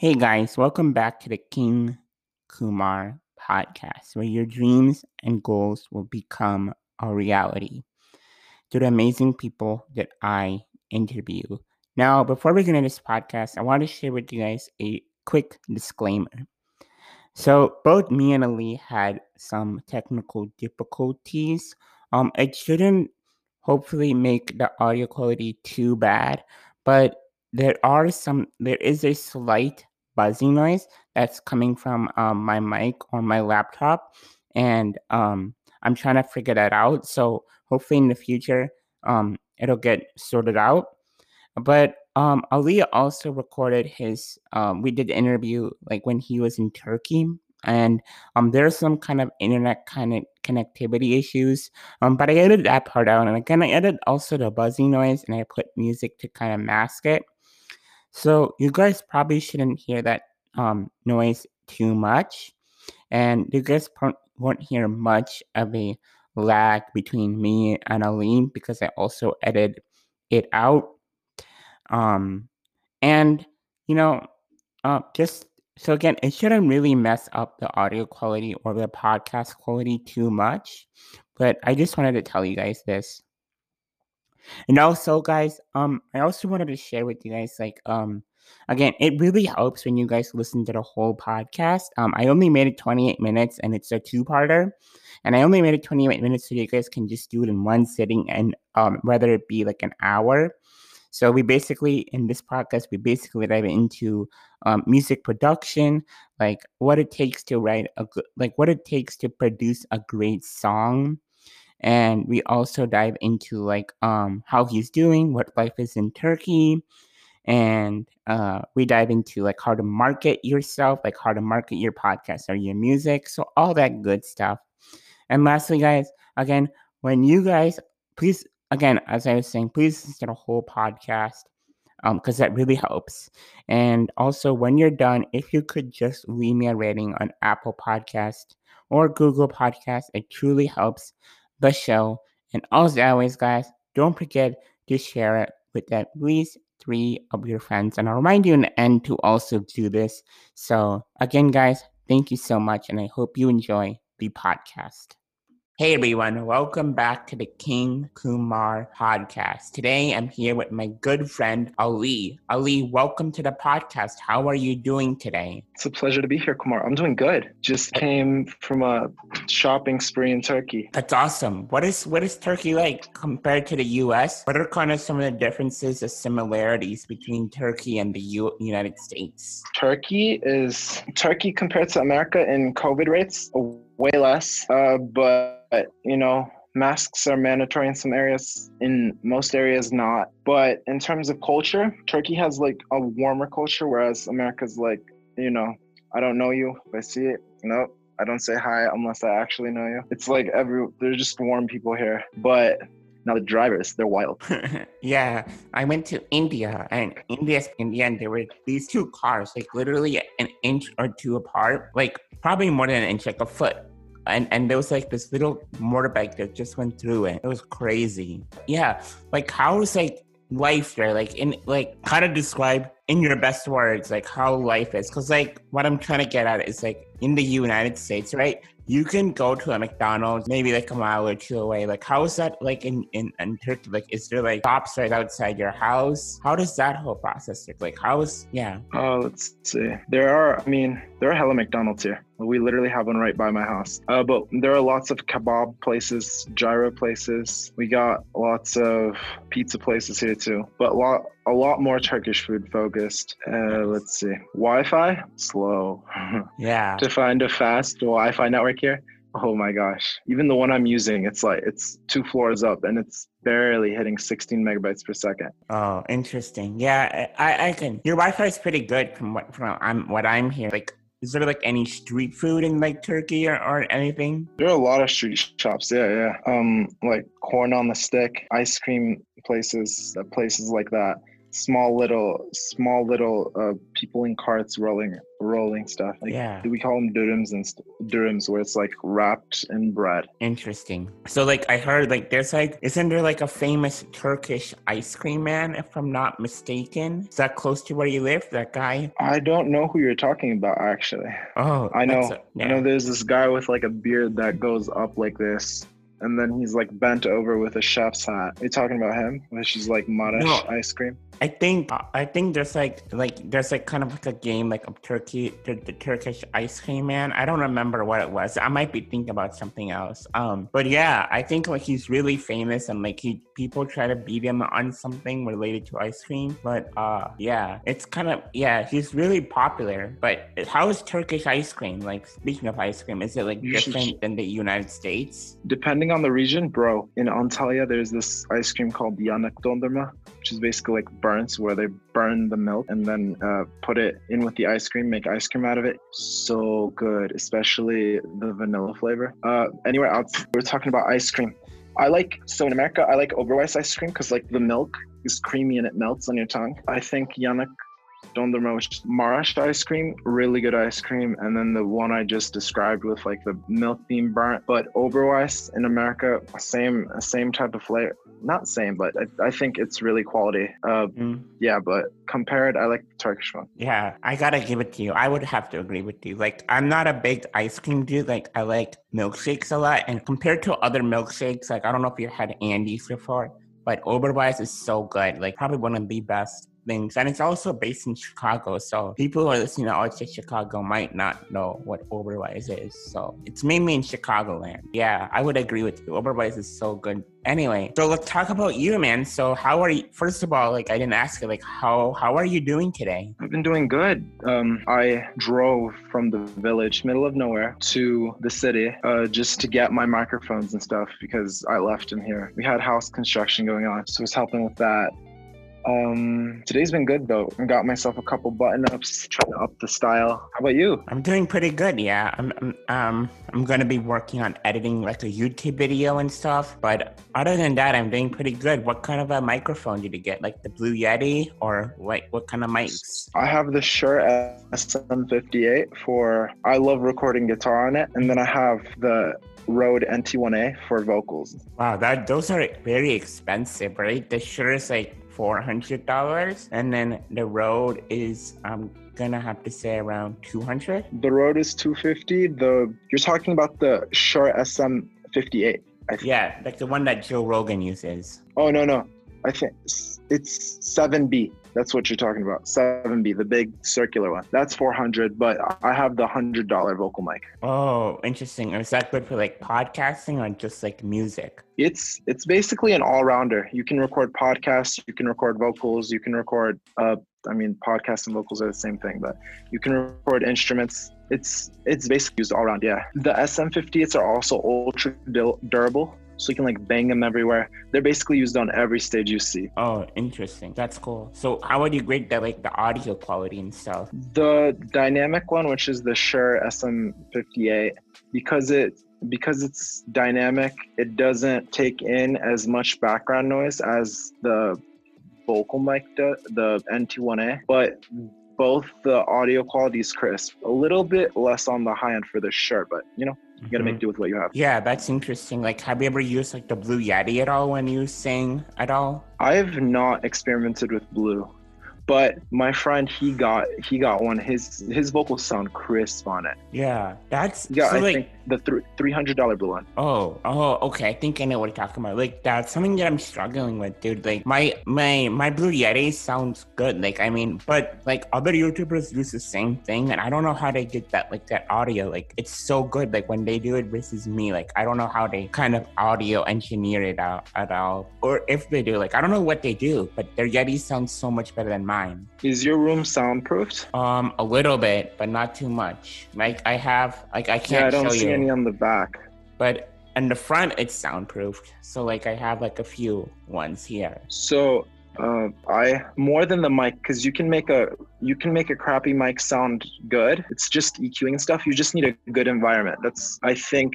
Hey guys, welcome back to the King Kumar podcast, where your dreams and goals will become a reality through the amazing people that I interview. Now, before we get into this podcast, I want to share with you guys a quick disclaimer. So, both me and Ali had some technical difficulties. Um, it shouldn't hopefully make the audio quality too bad, but there are some there is a slight buzzing noise that's coming from um, my mic or my laptop, and um, I'm trying to figure that out. So hopefully in the future, um, it'll get sorted out. But um, Ali also recorded his. Um, we did the interview like when he was in Turkey, and um, there's some kind of internet kind of connectivity issues. Um, but I edited that part out, and again, I edited also the buzzing noise, and I put music to kind of mask it. So you guys probably shouldn't hear that um, noise too much, and you guys won't hear much of a lag between me and Aline because I also edited it out. Um, and you know, uh, just so again, it shouldn't really mess up the audio quality or the podcast quality too much. But I just wanted to tell you guys this. And also, guys, um, I also wanted to share with you guys, like, um, again, it really helps when you guys listen to the whole podcast. Um, I only made it 28 minutes and it's a two-parter. And I only made it 28 minutes so you guys can just do it in one sitting and um whether it be like an hour. So we basically in this podcast we basically dive into um, music production, like what it takes to write a good, like what it takes to produce a great song, and we also dive into like um how he's doing, what life is in Turkey, and uh, we dive into like how to market yourself, like how to market your podcast or your music, so all that good stuff. And lastly, guys, again, when you guys please again, as I was saying, please listen to whole podcast because um, that really helps. And also, when you're done, if you could just leave me a rating on Apple Podcast or Google Podcast, it truly helps the show. And as always, guys, don't forget to share it with at least three of your friends. And I'll remind you in the end to also do this. So, again, guys, thank you so much. And I hope you enjoy the podcast. Hey everyone, welcome back to the King Kumar podcast. Today I'm here with my good friend Ali. Ali, welcome to the podcast. How are you doing today? It's a pleasure to be here, Kumar. I'm doing good. Just came from a shopping spree in Turkey. That's awesome. What is what is Turkey like compared to the US? What are kind of some of the differences or similarities between Turkey and the U- United States? Turkey is Turkey compared to America in COVID rates way less, uh, but but you know masks are mandatory in some areas in most areas not. But in terms of culture turkey has like a warmer culture whereas america's like you know i don't know you i see it nope. i don't say hi unless i actually know you. It's like every there's just warm people here but now the drivers they're wild. Yeah i went to india and india and there were these two cars like literally an inch or two apart like probably more than an inch like a foot and and there was like this little motorbike that just went through it. It was crazy. Yeah, like how is like life there? Like in like kind of describe in your best words like how life is, because like what I'm trying to get at is like in the United States, right? you can go to a McDonald's maybe like a mile or two away. Like, how is that like in, in, in Turkey? Like, is there like shops right outside your house? How does that whole process look? Like, how is, yeah. Oh, uh, let's see. There are, I mean, there are hella McDonald's here. We literally have one right by my house. Uh, but there are lots of kebab places, gyro places. We got lots of pizza places here too. But lot, a lot more Turkish food focused. Uh, let's see. Wi-Fi slow. yeah. to find a fast Wi-Fi network here. Oh my gosh. Even the one I'm using, it's like it's two floors up and it's barely hitting 16 megabytes per second. Oh, interesting. Yeah, I, I can. Your Wi-Fi is pretty good from what from I'm what I'm hearing. Like is there like any street food in like Turkey or, or anything? There are a lot of street shops. Yeah, yeah. Um, like corn on the stick, ice cream places, uh, places like that. small little small little uh, people in carts rolling rolling stuff. Like, Yeah. We call them durums and st- durums, where it's like wrapped in bread. Interesting. So like I heard like there's like isn't there like a famous Turkish ice cream man if I'm not mistaken? Is that close to where you live? That guy? I don't know who you're talking about actually. Oh, I know. a- I yeah. know there's this guy with like a beard that goes up like this. And then he's like bent over with a chef's hat. Are you talking about him? Which is like modish No. ice cream. I think I think there's like like there's like kind of like a game like of Turkey the, the Turkish ice cream man. I don't remember what it was. I might be thinking about something else. Um, but yeah, I think like he's really famous and like he people try to beat him on something related to ice cream. But uh, yeah, it's kind of yeah, he's really popular. But how is Turkish ice cream? Like speaking of ice cream, is it like You should- different than the United States? Depending on the region, bro, in Antalya, there's this ice cream called Yanık Dondurma, which is basically like burns where they burn the milk and then uh, put it in with the ice cream, make ice cream out of it. So good, especially the vanilla flavor. Uh, anywhere else, we're talking about ice cream. I like, so in America, I like Oberweis ice cream because like the milk is creamy and it melts on your tongue. I think Yanık Dondurma, which Marash ice cream, really good ice cream. And then the one I just described with like the milk being burnt. But Oberweis in America, same same type of flavor. Not same, but I, I think it's really quality. Uh, Mm. yeah, but compared, I like the Turkish one. Yeah, I gotta give it to you. I would have to agree with you. Like, I'm not a big ice cream dude. Like, I like milkshakes a lot. And compared to other milkshakes, like, I don't know if you had Andes before, but Oberweis is so good. Like, probably one of the best things. And it's also based in Chicago. So people who are listening to outside Chicago might not know what Oberweis is. So it's mainly in Chicagoland. Yeah, I would agree with you. Oberweis is so good. Anyway, so let's talk about you, man. So how are you? First of all, like I didn't ask you, like how how are you doing today? I've been doing good. Um, I drove from the village, middle of nowhere, to the city uh, just to get my microphones and stuff because I left them here. We had house construction going on, so I was helping with that. Um, today's been good though. I got myself a couple button ups, trying to up the style. How about you? I'm doing pretty good. Yeah, I'm, I'm um I'm gonna be working on editing like a YouTube video and stuff. But other than that, I'm doing pretty good. What kind of a microphone did you get? Like the Blue Yeti or like what kind of mics? I have the Shure SM58 for I love recording guitar on it, and then I have the Rode NT1A for vocals. Wow, that those are very expensive, right? The Shure is like four hundred dollars, and then the Rode is I'm gonna have to say around two hundred. The Rode is 250. The you're talking about the Shure SM58. Yeah, like the one that Joe Rogan uses. Oh no no, I think it's 7B. That's what you're talking about. 7B, the big circular one. That's 400, but I have the hundred dollar vocal mic. Oh, interesting. Is that good for like podcasting or just like music? It's it's basically an all rounder. You can record podcasts, you can record vocals, you can record. Uh, I mean, podcasts and vocals are the same thing, but you can record instruments. It's it's basically used all around. Yeah. The SM58s are also ultra durable, so you can like bang them everywhere. They're basically used on every stage you see. Oh, interesting. That's cool. So, how would you grade the like the audio quality and stuff? The dynamic one, which is the Shure SM58, because it because it's dynamic, it doesn't take in as much background noise as the vocal mic does, the NT1A, but both the audio quality is crisp. A little bit less on the high end for the Shure, but you know, you gotta make Mhm. do with what you have. Yeah, that's interesting. Like, have you ever used like the Blue Yeti at all when you sing at all? I've not experimented with blue, but my friend he got he got one. His his vocals sound crisp on it. Yeah, that's Yeah, so, I like. think the th- three hundred dollar blue one. Oh, oh, okay. I think I know what you're talking about. Like that's something that I'm struggling with, dude. Like my my my Blue Yeti sounds good. Like I mean, but like other YouTubers use the same thing, and I don't know how they get that like that audio. Like it's so good. Like when they do it versus me, like I don't know how they kind of audio engineer it out at all, or if they do. Like I don't know what they do, but their Yeti sounds so much better than mine. Is your room soundproofed? Um, a little bit, but not too much. Like I have, like I Yeah, I can't don't show see you any on the back. but in the front it's soundproofed so like i have like a few ones here So uh, I more than the mic because you can make a you can make a crappy mic sound good. It's just EQing and stuff. You just need a good environment. That's I think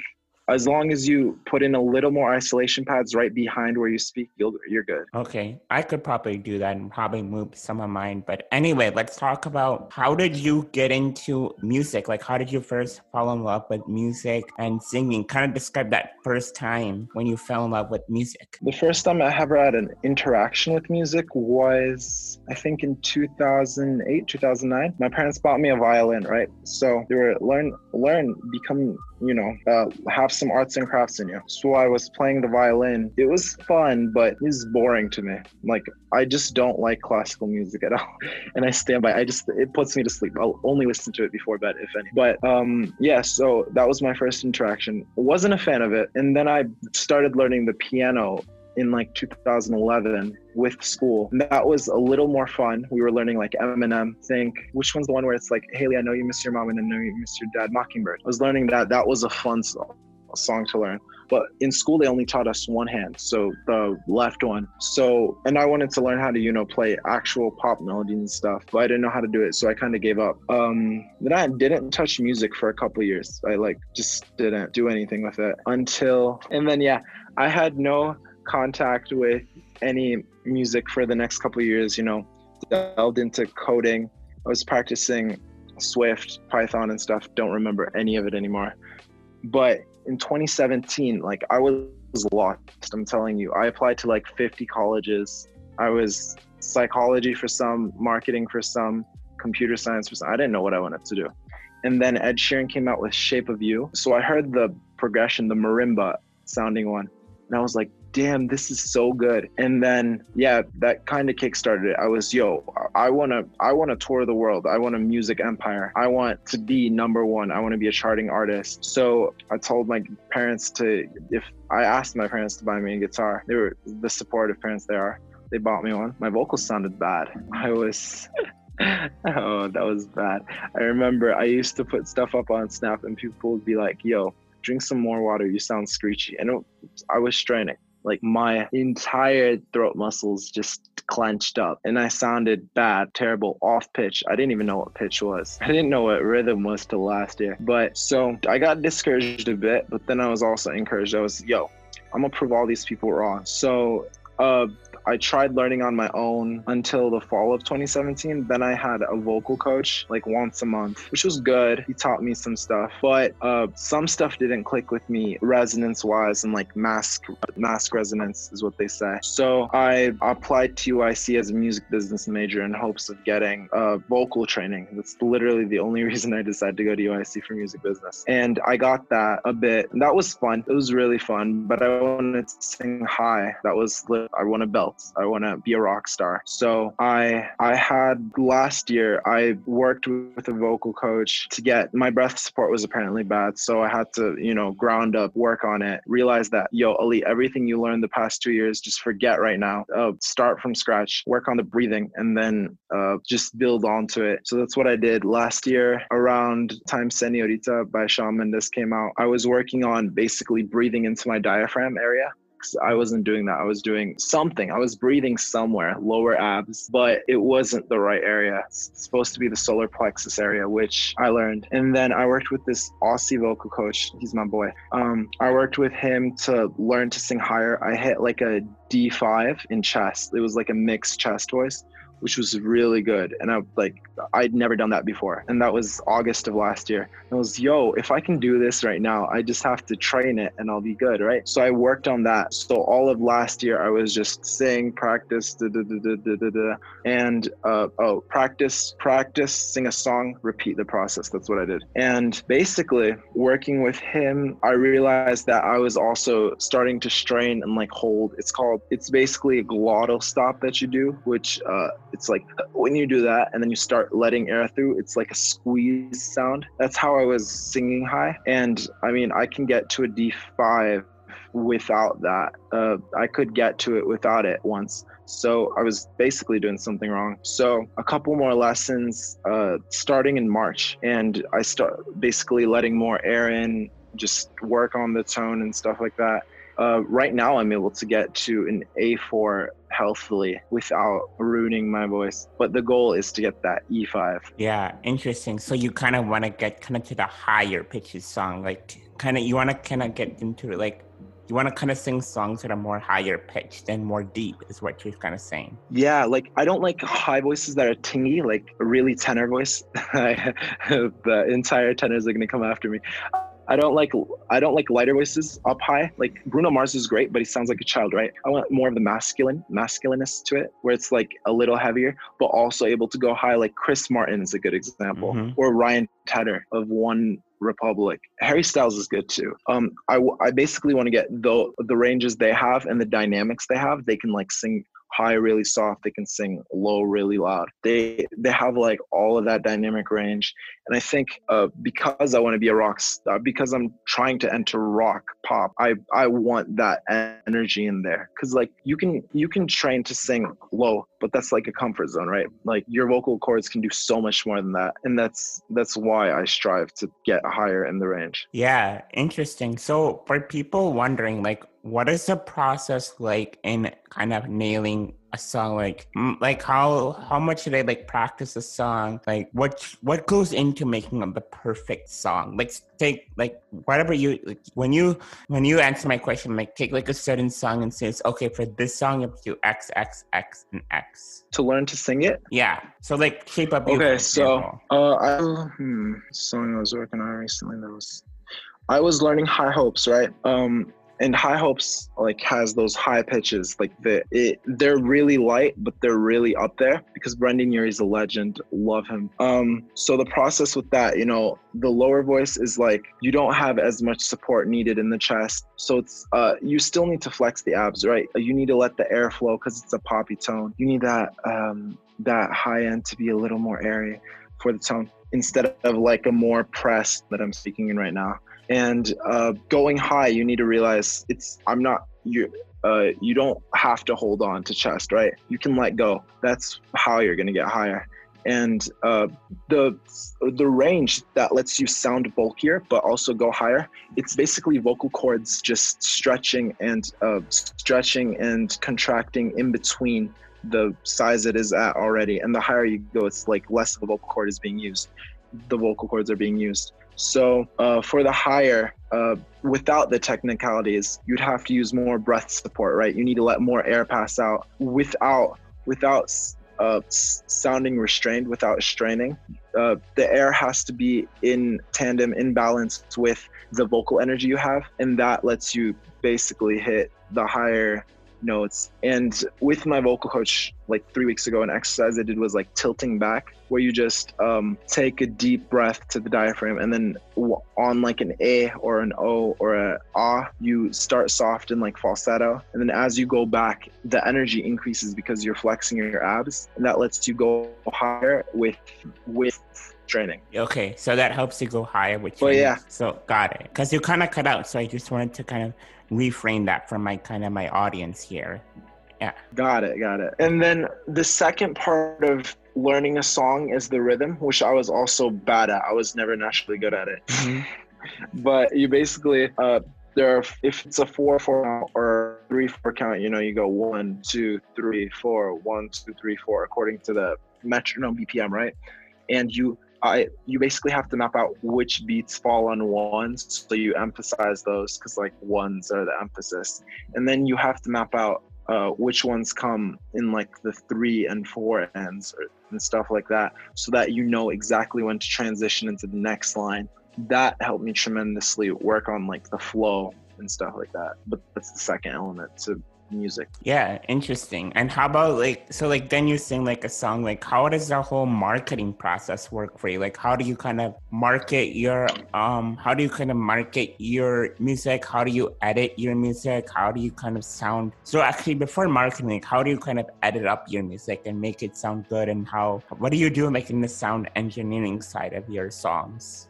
as long as you put in a little more isolation pads right behind where you speak, you'll you're good. Okay, I could probably do that and probably move some of mine. But anyway, let's talk about how did you get into music? Like, how did you first fall in love with music and singing? Kind of describe that first time when you fell in love with music. The first time I ever had an interaction with music was, I think, in 2008, 2009. My parents bought me a violin, right? So they were learn, learn, become you know, uh, have some arts and crafts in you. So I was playing the violin. It was fun, but it was boring to me. Like I just don't like classical music at all, and I stand by. I just it puts me to sleep. I'll only listen to it before bed, if any. But um, yeah, so that was my first interaction. wasn't a fan of it, and then I started learning the piano in like 2011 with school. And that was a little more fun. We were learning like Eminem, think, which one's the one where it's like, Haley, I know you miss your mom and I know you miss your dad, Mockingbird. I was learning that. That was a fun song, song to learn. But in school, they only taught us one hand, so the left one. So, and I wanted to learn how to, you know, play actual pop melodies and stuff, but I didn't know how to do it, so I kind of gave up. Um, then I didn't touch music for a couple years. I like just didn't do anything with it until, and then yeah, I had no contact with any music for the next couple years, you know, delved into coding. I was practicing Swift, Python, and stuff. Don't remember any of it anymore. But in 2017, like I was lost. I'm telling you, I applied to like 50 colleges. I was psychology for some, marketing for some, computer science for some. I didn't know what I wanted to do. And then Ed Sheeran came out with Shape of You. So I heard the progression, the marimba sounding one. And I was like, damn, this is so good. And then, yeah, that kind of kickstarted it. I was, yo, I want to, I want to tour the world. I want a music empire. I want to be number one. I want to be a charting artist. So I told my parents to, if I asked my parents to buy me a guitar, they were the supportive parents they are. They bought me one. My vocals sounded bad. I was. oh, that was bad. I remember I used to put stuff up on Snap and people would be like, yo, drink some more water. You sound screechy. And it, I was straining like my entire throat muscles just clenched up and I sounded bad, terrible, off pitch. I didn't even know what pitch was. I didn't know what rhythm was till last year. But so I got discouraged a bit, but then I was also encouraged. I was, yo, I'm gonna prove all these people wrong. So uh I tried learning on my own until the fall of 2017. Then I had a vocal coach like once a month, which was good. He taught me some stuff, but uh, some stuff didn't click with me resonance wise and like mask mask resonance is what they say. So I applied to UIC as a music business major in hopes of getting uh, vocal training. That's literally the only reason I decided to go to UIC for music business. And I got that a bit. That was fun. It was really fun, but I wanted to sing high. That was, I want a belt else. I want to be a rock star. So I I had last year I worked with a vocal coach to get my breath support was apparently bad, so I had to you know ground up work on it. Realize that yo Ali, everything you learned the past two years, just forget right now. Uh, start from scratch. Work on the breathing, and then uh, just build onto it. So that's what I did last year. Around time Senorita by Shawn Mendes came out, I was working on basically breathing into my diaphragm area I wasn't doing that. I was doing something. I was breathing somewhere, lower abs, but it wasn't the right area. It's supposed to be the solar plexus area, which I learned. And then I worked with this Aussie vocal coach. He's my boy. Um, I worked with him to learn to sing higher. I hit like a D5 in chest. It was like a mixed chest voice which was really good. And I like I'd never done that before. And that was August of last year. And I was, yo, if I can do this right now, I just have to train it and I'll be good, right? So I worked on that. So all of last year I was just sing, practice, da, da, da, da, da, da, and uh, oh, practice, practice, sing a song, repeat the process. That's what I did. And basically working with him, I realized that I was also starting to strain and like hold. It's called, it's basically a glottal stop that you do, which uh, it's like when you do that and then you start letting air through, it's like a squeeze sound. That's how I was singing high. And I mean, I can get to a D5 without that. Uh, I could get to it without it once. So I was basically doing something wrong. So a couple more lessons uh, starting in March, and I start basically letting more air in, just work on the tone and stuff like that. Uh, right now, I'm able to get to an A4 healthily without ruining my voice. But the goal is to get that E5. Yeah, interesting. So you kind of want to get kind of to the higher pitches song, like kind of you want to kind of get into like you want to kind of sing songs that are more higher pitched and more deep is what you're kind of saying yeah like i don't like high voices that are tingy like a really tenor voice the entire tenors are going to come after me I don't like I don't like lighter voices up high. Like Bruno Mars is great, but he sounds like a child, right? I want more of the masculine masculineness to it, where it's like a little heavier, but also able to go high. Like Chris Martin is a good example, mm-hmm. or Ryan Tedder of One Republic. Harry Styles is good too. Um, I I basically want to get the the ranges they have and the dynamics they have. They can like sing high really soft they can sing low really loud. They they have like all of that dynamic range. And i think uh, because i want to be a rock star because i'm trying to enter rock pop i i want that energy in there. Because like you can you can train to sing low but that's like a comfort zone right? Like your vocal cords can do so much more than that. And that's that's why i strive to get higher in the range. Yeah interesting. So for people wondering like what is the process like in kind of nailing a song? Like like how how much do they like practice a song? Like what what goes into making the perfect song? Like take like whatever you like, when you when you answer my question like take like a certain song and says okay for this song you have to do x x x and x. To learn to sing it? Yeah. So like shape up okay so uh i hmm song i was working on recently that was I was learning high hopes, right? Um, and high hopes like has those high pitches like the it, they're really light but they're really up there because brendon is a legend. Love him. Um so the process with that you know the lower voice is like you don't have as much support needed in the chest. So it's uh you still need to flex the abs right? You need to let the air flow because it's a poppy tone. You need that um that high end to be a little more airy for the tone instead of like a more pressed that i'm speaking in right now and uh, going high you need to realize it's i'm not you uh, you don't have to hold on to chest right? You can let go. That's how you're going to get higher. And uh, the the range that lets you sound bulkier but also go higher it's basically vocal cords just stretching and uh, stretching and contracting in between the size it is at already. And the higher you go it's like less of a vocal cord is being used. The vocal cords are being used so uh, for the higher, uh, without the technicalities, you'd have to use more breath support, right? You need to let more air pass out without without uh, sounding restrained, without straining. Uh, the air has to be in tandem, in balance with the vocal energy you have, and that lets you basically hit the higher notes. And with my vocal coach, like three weeks ago, an exercise I did was like tilting back, where you just um, take a deep breath to the diaphragm, and then on like an A or an O or a Ah, you start soft and like falsetto, and then as you go back, the energy increases because you're flexing your abs, and that lets you go higher with with training. Okay, so that helps you go higher with training. Well, yeah. So got it. Because you kind of cut out, so I just wanted to kind of reframe that for my kind of my audience here. Yeah. Got it, got it. And then the second part of learning a song is the rhythm, which I was also bad at. I was never naturally good at it. Mm-hmm. but you basically uh, there are, if it's a four four count or three four count, you know, you go one, two, three, four, one, two, three, four, according to the metronome BPM, right? And you I you basically have to map out which beats fall on ones, so you emphasize those because like ones are the emphasis, and then you have to map out uh, which ones come in like the three and four ends or, and stuff like that, so that you know exactly when to transition into the next line. That helped me tremendously work on like the flow and stuff like that. But that's the second element to music. Yeah, interesting. And how about like so like then you sing like a song like how does the whole marketing process work for you? Like how do you kind of market your um how do you kind of market your music? How do you edit your music? How do you kind of sound so actually before marketing, like, how do you kind of edit up your music and make it sound good and how what do you do like in the sound engineering side of your songs?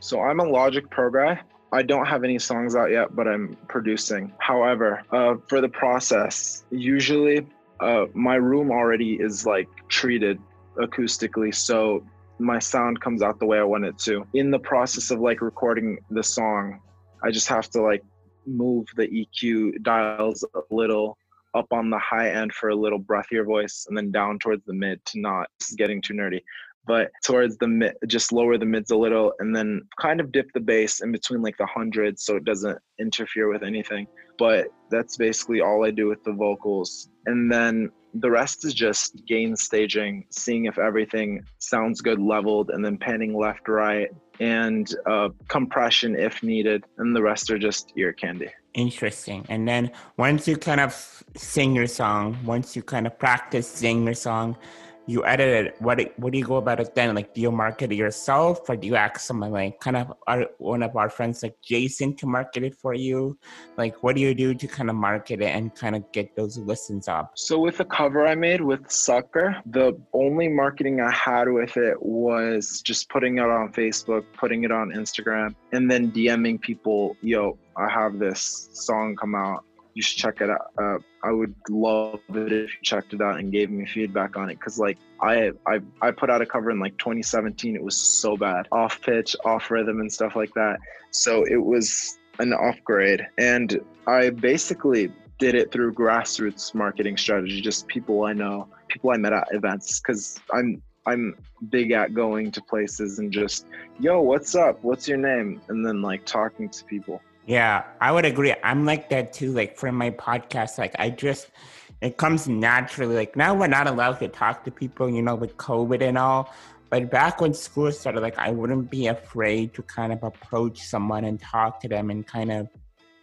So I'm a Logic Pro guy. I don't have any songs out yet, but I'm producing. However, uh, for the process, usually uh, my room already is like treated acoustically, so my sound comes out the way I want it to. In the process of like recording the song, I just have to like move the EQ dials a little up on the high end for a little breathier voice and then down towards the mid to not getting too nerdy but towards the mid, just lower the mids a little and then kind of dip the bass in between like the hundreds so it doesn't interfere with anything. But that's basically all I do with the vocals. And then the rest is just gain staging, seeing if everything sounds good leveled, and then panning left, right, and uh, compression if needed. And the rest are just ear candy. Interesting. And then once you kind of sing your song, once you kind of practice sing your song, you edit it, what what do you go about it then? Like, do you market it yourself, or do you ask someone like kind of our, one of our friends like Jason to market it for you? Like, what do you do to kind of market it and kind of get those listens up? So with the cover I made with Sucker, the only marketing I had with it was just putting it on Facebook, putting it on Instagram, and then DMing people, yo, I have this song come out you should check it out. Uh, I would love it if you checked it out and gave me feedback on it. Cause like I, I, I put out a cover in like 2017. It was so bad, off pitch, off rhythm, and stuff like that. So it was an upgrade, and I basically did it through grassroots marketing strategy. Just people I know, people I met at events. Cause I'm I'm big at going to places and just, yo, what's up? What's your name? And then like talking to people. Yeah, I would agree. I'm like that too. Like for my podcast, like I just it comes naturally. Like now we're not allowed to talk to people, you know, with COVID and all. But back when school started, like I wouldn't be afraid to kind of approach someone and talk to them and kind of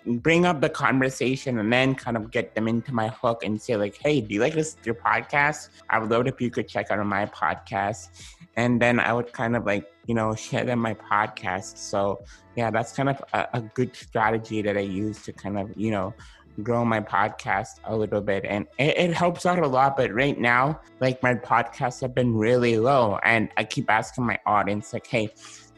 bring up the conversation and then kind of get them into my hook and say like, hey, do you like this your podcast? I would love if you could check out my podcast. And then I would kind of like, you know, share them my podcast. So yeah, that's kind of a, a good strategy that I use to kind of, you know, grow my podcast a little bit and it, it, helps out a lot but right now like my podcasts have been really low and i keep asking my audience like hey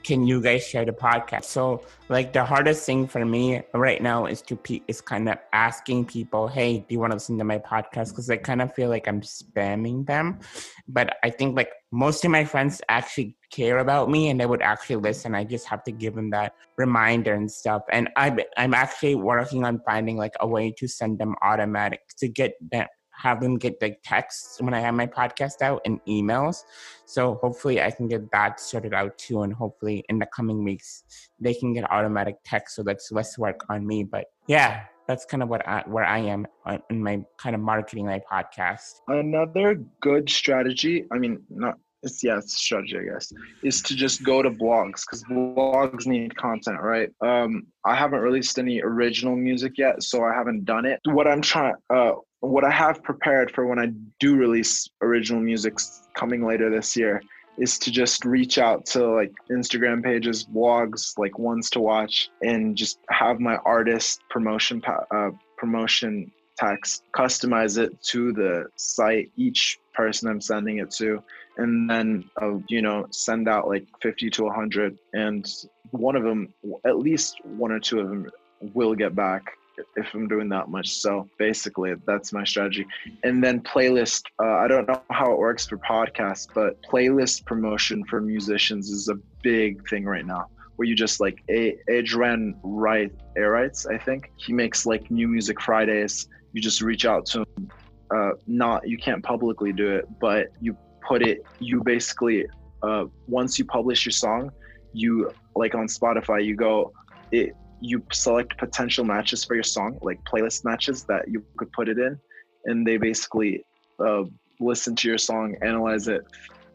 can you guys share the podcast? So like the hardest thing for me right now is to pe- is kind of asking people, hey, do you want to listen to my podcast? Because I kind of feel like I'm spamming them. But I think like most of my friends actually care about me and they would actually listen. I just have to give them that reminder and stuff. And I'm I'm actually working on finding like a way to send them automatic to get them have them get like texts when I have my podcast out and emails. So hopefully I can get that sorted out too. And hopefully in the coming weeks they can get automatic text. So that's less work on me. But yeah, that's kind of what I, where I am in my kind of marketing my podcast. Another good strategy. I mean, not it's yeah, it's strategy, I guess, is to just go to blogs because blogs need content, right? Um, I haven't released any original music yet, so I haven't done it. What I'm trying, uh, what I have prepared for when I do release original music coming later this year is to just reach out to like Instagram pages, blogs, like ones to watch, and just have my artist promotion uh, promotion text, customize it to the site, each person I'm sending it to, and then uh, you know send out like 50 to 100, and one of them, at least one or two of them, will get back if I'm doing that much. So basically, that's my strategy. And then playlist. Uh, I don't know how it works for podcasts, but playlist promotion for musicians is a big thing right now. Where you just like a Adrian Wright, Wrights, I think he makes like new music Fridays. You just reach out to him. Uh, not you can't publicly do it, but you put it. You basically uh, once you publish your song, you like on Spotify, you go it you select potential matches for your song, like playlist matches that you could put it in, and they basically uh, listen to your song, analyze it,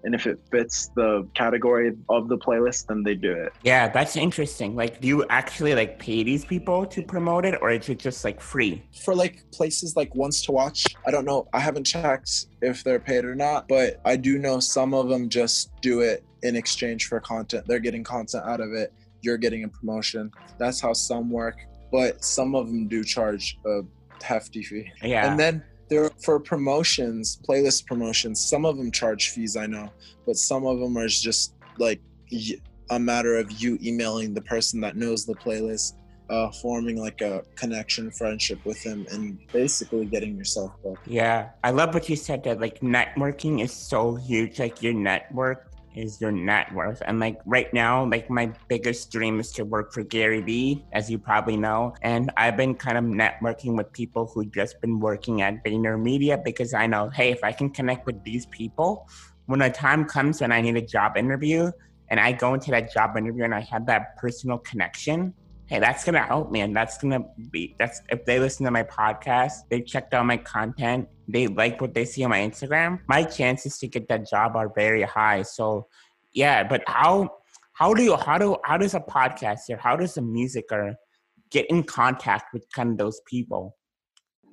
and if it fits the category of the playlist, then they do it. Yeah, that's interesting. Like, do you actually like pay these people to promote it, or is it just like free? For like places like Ones to Watch, I don't know. I haven't checked if they're paid or not, but I do know some of them just do it in exchange for content. They're getting content out of it you're getting a promotion. That's how some work, but some of them do charge a hefty fee. Yeah. And then there for promotions, playlist promotions, some of them charge fees, I know, but some of them are just like a matter of you emailing the person that knows the playlist uh, forming like a connection, friendship with them, and basically getting yourself booked. Yeah, I love what you said that like networking is so huge. Like your network is your net worth. And like right now, like my biggest dream is to work for Gary Vee, as you probably know. And I've been kind of networking with people who just been working at VaynerMedia because I know, hey, if I can connect with these people, when a time comes when I need a job interview and I go into that job interview and I have that personal connection, hey, that's gonna help me. And that's gonna be that's if they listen to my podcast, they checked out my content, they like what they see on my Instagram, my chances to get that job are very high. So yeah, but how how do you how do how does a podcaster, how does a musicer get in contact with kind of those people?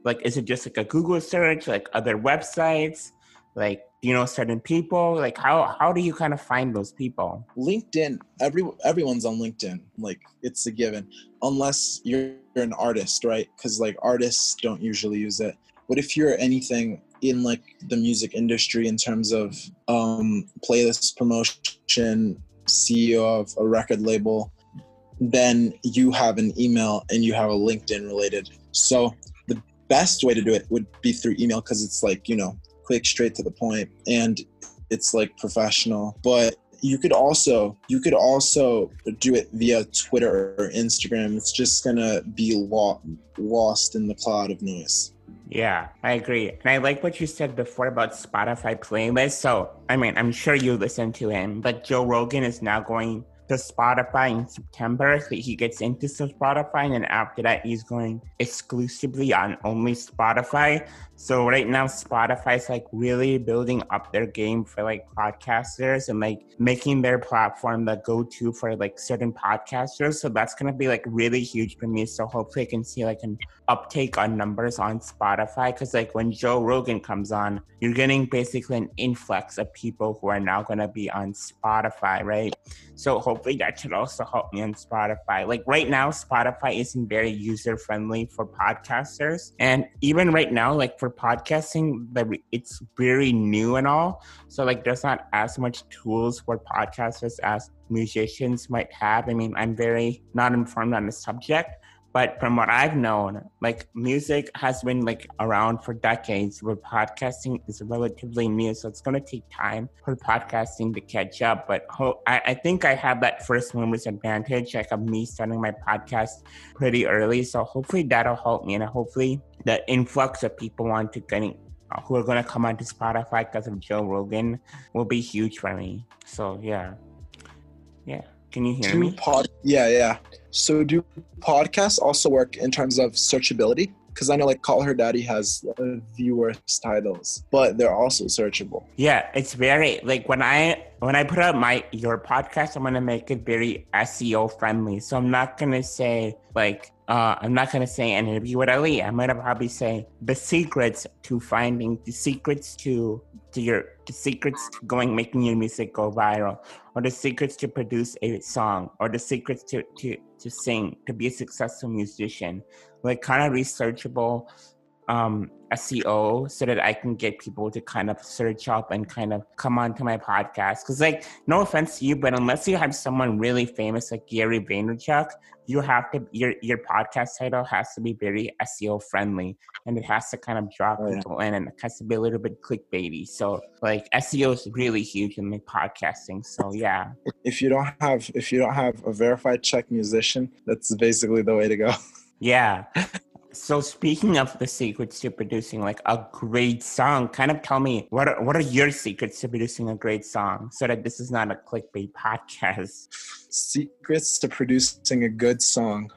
Like is it just like a Google search, like other websites? Like you know certain people like how how do you kind of find those people? Linkedin every everyone's on linkedin like it's a given unless you're, you're an artist right? Because like artists don't usually use it. But if you're anything in like the music industry in terms of um playlist promotion ceo of a record label then you have an email and you have a linkedin related. So the best way to do it would be through email because it's like you know quick, straight to the point, and it's like professional. But you could also you could also do it via Twitter or Instagram. It's just gonna be lo- lost in the cloud of noise. Yeah, I agree. And I like what you said before about Spotify playlists. So, I mean, I'm sure you listen to him, but Joe Rogan is now going to Spotify in September. So he gets into Spotify, and then after that, he's going exclusively on only Spotify. So right now, Spotify is like really building up their game for like podcasters and like making their platform the go-to for like certain podcasters. So that's gonna be like really huge for me. So hopefully, I can see like an uptake on numbers on Spotify because like when Joe Rogan comes on, you're getting basically an influx of people who are now gonna be on Spotify, right? So hopefully that should also help me on Spotify. Like right now, Spotify isn't very user friendly for podcasters, and even right now, like for for podcasting that it's very new and all. So like there's not as much tools for podcasters as musicians might have. I mean i'm very not informed on the subject but from what I've known, like music has been like around for decades, where podcasting is relatively new. So it's going to take time for podcasting to catch up. But ho- I, I think I have that first mover's advantage, like of me starting my podcast pretty early. So hopefully that'll help me, and hopefully the influx of people want to getting who are going to come onto Spotify because of Joe Rogan will be huge for me. So yeah, yeah. Can you hear do me? Pod- yeah, yeah. So do podcasts also work in terms of searchability? Because I know like Call Her Daddy has viewers titles, but they're also searchable. Yeah, it's very like when I when I put up my your podcast, I'm gonna make it very SEO friendly. So I'm not gonna say like uh, I'm not gonna say an interview with Ali. I'm gonna probably say the secrets to finding the secrets to to your the secrets to going making your music go viral, or the secrets to produce a song, or the secrets to to to sing to be a successful musician. Like kind of researchable um, SEO so that I can get people to kind of search up and kind of come onto my podcast. Because, like, no offense to you, but unless you have someone really famous like Gary Vaynerchuk, you have to your your podcast title has to be very SEO friendly, and it has to kind of draw oh, people in, and it has to be a little bit clickbaity. So, like, SEO is really huge in my podcasting. So, yeah. If you don't have if you don't have a verified check musician, that's basically the way to go. Yeah. So speaking of the secrets to producing like a great song, kind of tell me what are, what are your secrets to producing a great song so that this is not a clickbait podcast. Secrets to producing a good song.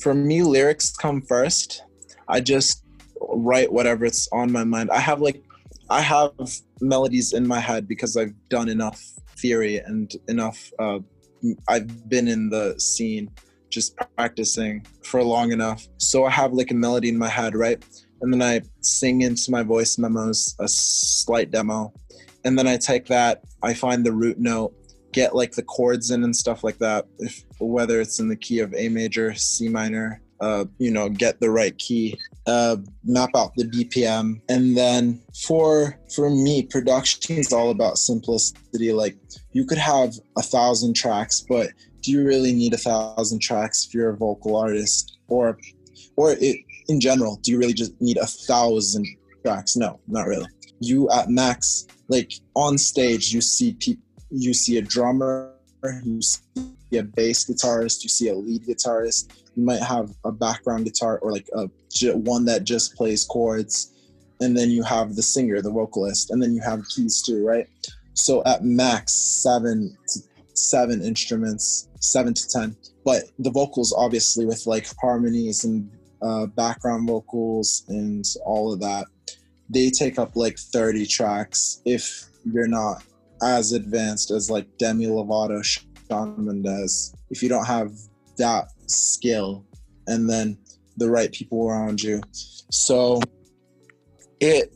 For me, lyrics come first. I just write whatever's on my mind. I have like I have melodies in my head because I've done enough theory and enough uh, I've been in the scene just practicing for long enough. So I have like a melody in my head, right? And then I sing into my voice memos a slight demo. And then I take that, I find the root note, get like the chords in and stuff like that. If whether it's in the key of A major, C minor, uh, you know, get the right key, uh, map out the BPM, and then for for me, production is all about simplicity. Like you could have a thousand tracks, but do you really need a thousand tracks if you're a vocal artist or or it, in general do you really just need a thousand tracks no not really you at max like on stage you see people you see a drummer, you see a bass guitarist, you see a lead guitarist. You might have a background guitar or like a one that just plays chords, and then you have the singer, the vocalist, and then you have keys too, right? So at max seven seven instruments, seven to ten. But the vocals, obviously, with like harmonies and uh, background vocals and all of that, they take up like 30 tracks if you're not as advanced as like Demi Lovato, Shawn Mendes. If you don't have that skill and then the right people around you. So it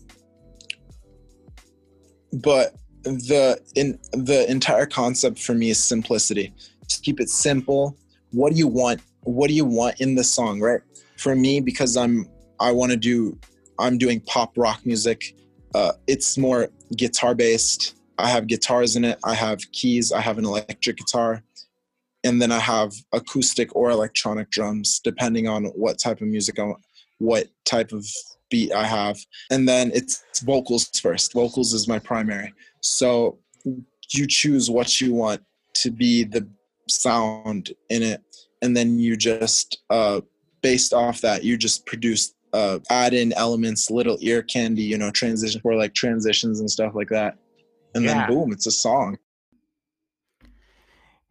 but the in the entire concept for me is simplicity. Just keep it simple. What do you want? What do you want in the song, right? For me, because I'm I want to do I'm doing pop rock music. Uh, it's more guitar based. I have guitars in it. I have keys. I have an electric guitar, and then I have acoustic or electronic drums, depending on what type of music I want, what type of beat I have. And then it's vocals first. Vocals is my primary. So you choose what you want to be the sound in it, and then you just uh, based off that you just produce uh, add in elements, little ear candy, you know, transition for like transitions and stuff like that, and yeah. then boom, it's a song.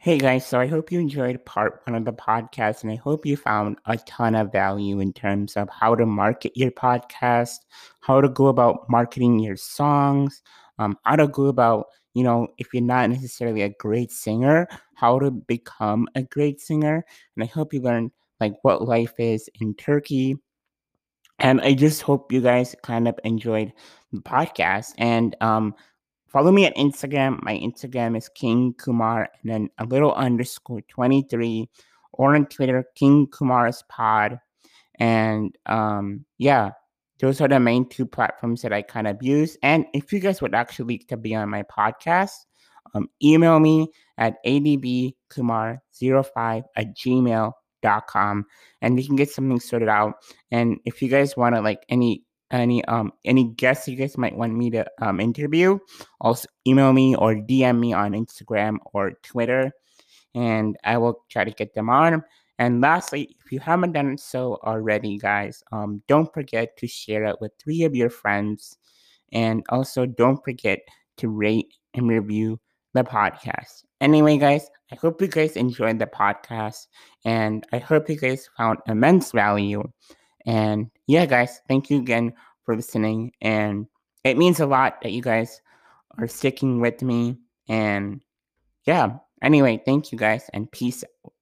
Hey guys, so I hope you enjoyed part one of the podcast, and I hope you found a ton of value in terms of how to market your podcast, how to go about marketing your songs, um, how to go about, you know, if you're not necessarily a great singer, how to become a great singer. And I hope you learned like what life is in Turkey. And I just hope you guys kind of enjoyed the podcast. And um, follow me at Instagram. My Instagram is King Kumar and then a little underscore 23 or on Twitter, King Kumar's Pod. And um, yeah, those are the main two platforms that I kind of use. And if you guys would actually like to be on my podcast, um, email me at adbkumar05 at gmail.com and we can get something sorted out. And if you guys want to like any any um any guests you guys might want me to um interview, also email me or DM me on Instagram or Twitter and I will try to get them on. And lastly, if you haven't done so already, guys, um, don't forget to share it with three of your friends. And also, don't forget to rate and review the podcast. Anyway, guys, I hope you guys enjoyed the podcast and I hope you guys found immense value. And yeah, guys, thank you again for listening. And it means a lot that you guys are sticking with me. And yeah, anyway, thank you guys and peace out.